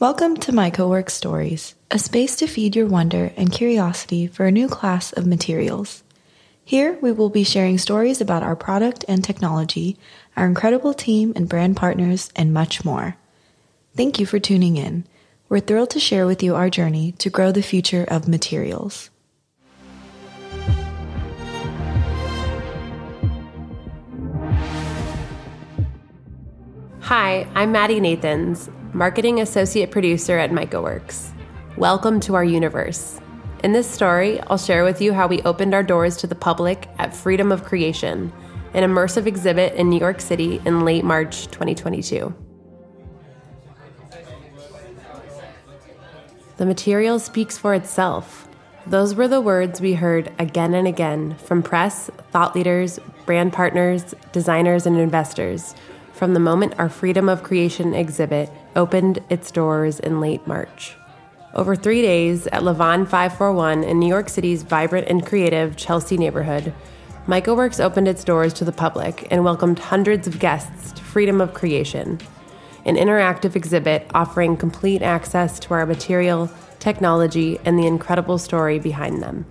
Welcome to MycoWorks Stories, a space to feed your wonder and curiosity for a new class of materials. Here, we will be sharing stories about our product and technology, our incredible team and brand partners, and much more. Thank you for tuning in. We're thrilled to share with you our journey to grow the future of materials. Hi, I'm Maddie Nathans, Marketing Associate Producer at MycoWorks. Welcome to our universe. In this story, I'll share with you how we opened our doors to the public at Freedom of Creation, an immersive exhibit in New York City in late March 2022. The material speaks for itself. Those were the words we heard again and again from press, thought leaders, brand partners, designers, and investors from the moment our Freedom of Creation exhibit opened its doors in late March. Over three days at Lavan 541 in New York City's vibrant and creative Chelsea neighborhood, MycoWorks opened its doors to the public and welcomed hundreds of guests to Freedom of Creation, an interactive exhibit offering complete access to our material, technology, and the incredible story behind them.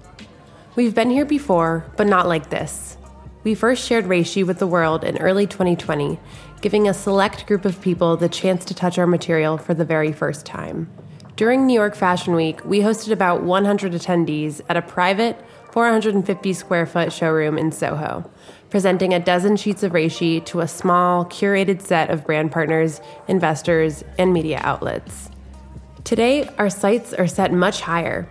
We've been here before, but not like this. We first shared Reishi with the world in early 2020 giving a select group of people the chance to touch our material for the very first time. During New York Fashion Week, we hosted about 100 attendees at a private, 450 square foot showroom in Soho, presenting a dozen sheets of reishi to a small, curated set of brand partners, investors, and media outlets. Today, our sights are set much higher.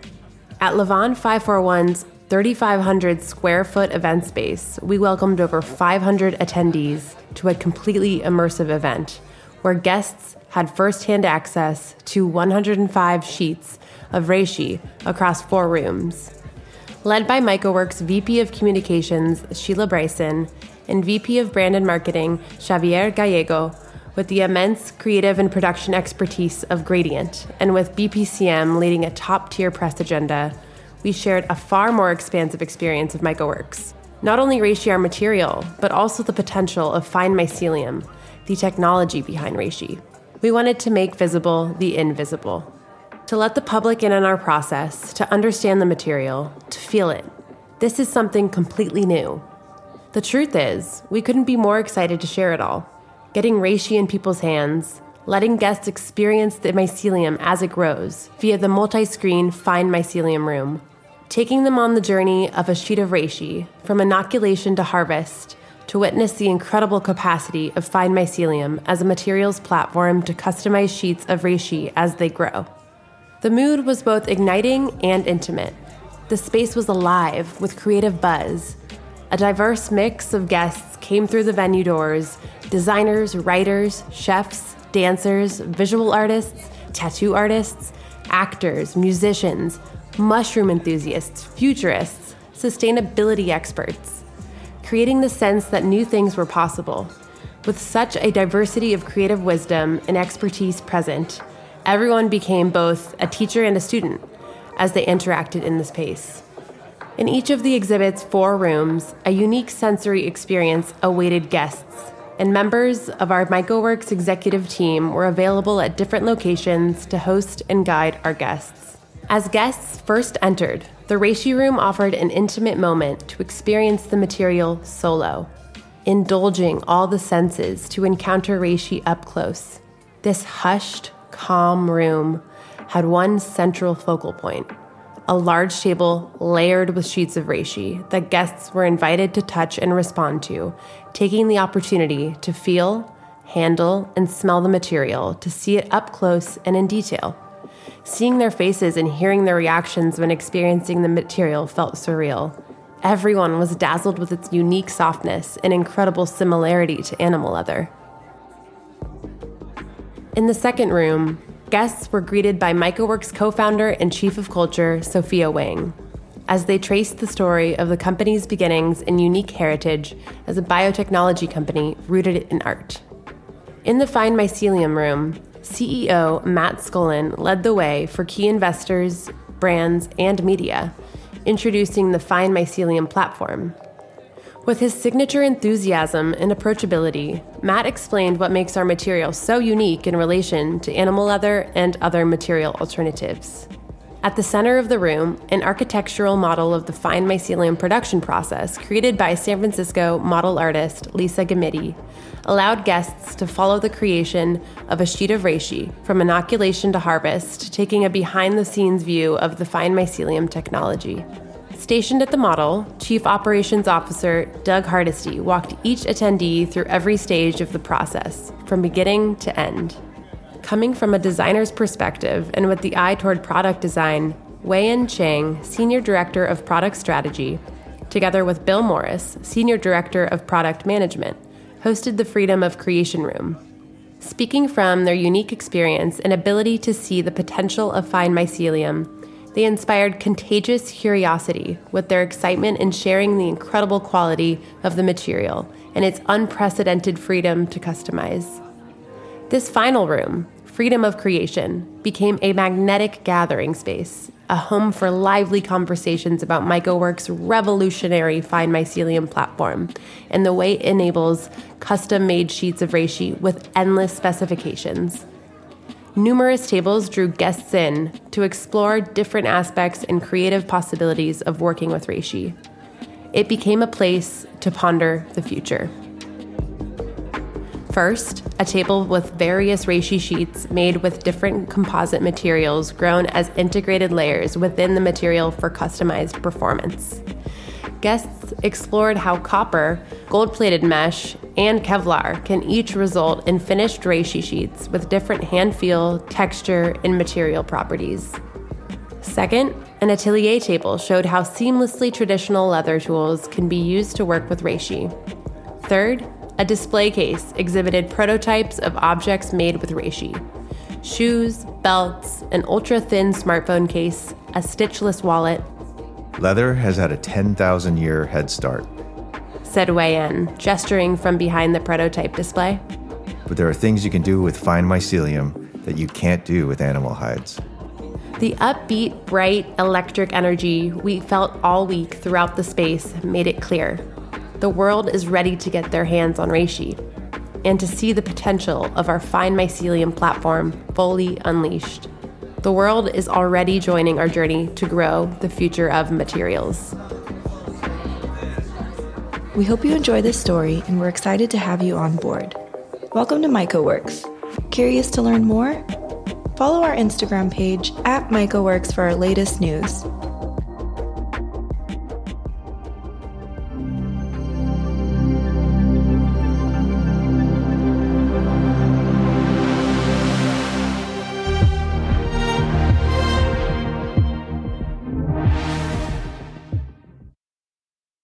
At Lavan 541's 3,500 square foot event space, we welcomed over 500 attendees to a completely immersive event where guests had firsthand access to 105 sheets of reishi across four rooms. Led by MycoWorks VP of Communications Sheila Bryson and VP of Brand and Marketing Xavier Gallego, with the immense creative and production expertise of Gradient, and with BPCM leading a top tier press agenda, we shared a far more expansive experience of MycoWorks. Not only reishi our material, but also the potential of fine mycelium, the technology behind reishi. We wanted to make visible the invisible, to let the public in on our process, to understand the material, to feel it. This is something completely new. The truth is, we couldn't be more excited to share it all. Getting reishi in people's hands, letting guests experience the mycelium as it grows via the multi screen Fine Mycelium Room, taking them on the journey of a sheet of reishi from inoculation to harvest to witness the incredible capacity of fine mycelium as a materials platform to customize sheets of reishi as they grow. The mood was both igniting and intimate. The space was alive with creative buzz. A diverse mix of guests came through the venue doors designers, writers, chefs, dancers, visual artists, tattoo artists, actors, musicians, mushroom enthusiasts, futurists, sustainability experts, creating the sense that new things were possible. With such a diversity of creative wisdom and expertise present, everyone became both a teacher and a student as they interacted in the space. In each of the exhibit's four rooms, a unique sensory experience awaited guests, and members of our MycoWorks executive team were available at different locations to host and guide our guests. As guests first entered, the Reishi Room offered an intimate moment to experience the material solo, indulging all the senses to encounter Reishi up close. This hushed, calm room had one central focal point a large table layered with sheets of reishi that guests were invited to touch and respond to, taking the opportunity to feel, handle, and smell the material to see it up close and in detail. Seeing their faces and hearing their reactions when experiencing the material felt surreal. Everyone was dazzled with its unique softness and incredible similarity to animal leather. In the second room, guests were greeted by MycoWorks co founder and chief of culture, Sophia Wang, as they traced the story of the company's beginnings and unique heritage as a biotechnology company rooted in art. In the Fine Mycelium room, CEO Matt Scullin led the way for key investors, brands, and media, introducing the Fine Mycelium platform. With his signature enthusiasm and approachability, Matt explained what makes our material so unique in relation to animal leather and other material alternatives. At the center of the room, an architectural model of the fine mycelium production process created by San Francisco model artist Lisa Gamitti allowed guests to follow the creation of a sheet of reishi from inoculation to harvest, taking a behind the scenes view of the fine mycelium technology. Stationed at the model, Chief Operations Officer Doug Hardesty walked each attendee through every stage of the process, from beginning to end. Coming from a designer's perspective and with the eye toward product design, Wei-Yin Chang, Senior Director of Product Strategy, together with Bill Morris, Senior Director of Product Management, hosted the Freedom of Creation Room. Speaking from their unique experience and ability to see the potential of fine mycelium, they inspired contagious curiosity with their excitement in sharing the incredible quality of the material and its unprecedented freedom to customize. This final room, Freedom of Creation, became a magnetic gathering space, a home for lively conversations about MycoWorks' revolutionary fine mycelium platform and the way it enables custom made sheets of reishi with endless specifications. Numerous tables drew guests in to explore different aspects and creative possibilities of working with reishi. It became a place to ponder the future. First, a table with various reishi sheets made with different composite materials grown as integrated layers within the material for customized performance. Guests explored how copper, gold plated mesh, and Kevlar can each result in finished reishi sheets with different hand feel, texture, and material properties. Second, an atelier table showed how seamlessly traditional leather tools can be used to work with reishi. Third, a display case exhibited prototypes of objects made with reishi shoes, belts, an ultra thin smartphone case, a stitchless wallet. Leather has had a 10,000 year head start said Wei-Yin, gesturing from behind the prototype display. But there are things you can do with fine mycelium that you can't do with animal hides. The upbeat, bright electric energy we felt all week throughout the space made it clear. The world is ready to get their hands on reishi and to see the potential of our fine mycelium platform fully unleashed. The world is already joining our journey to grow the future of materials. We hope you enjoy this story and we're excited to have you on board. Welcome to MycoWorks. Curious to learn more? Follow our Instagram page at MycoWorks for our latest news.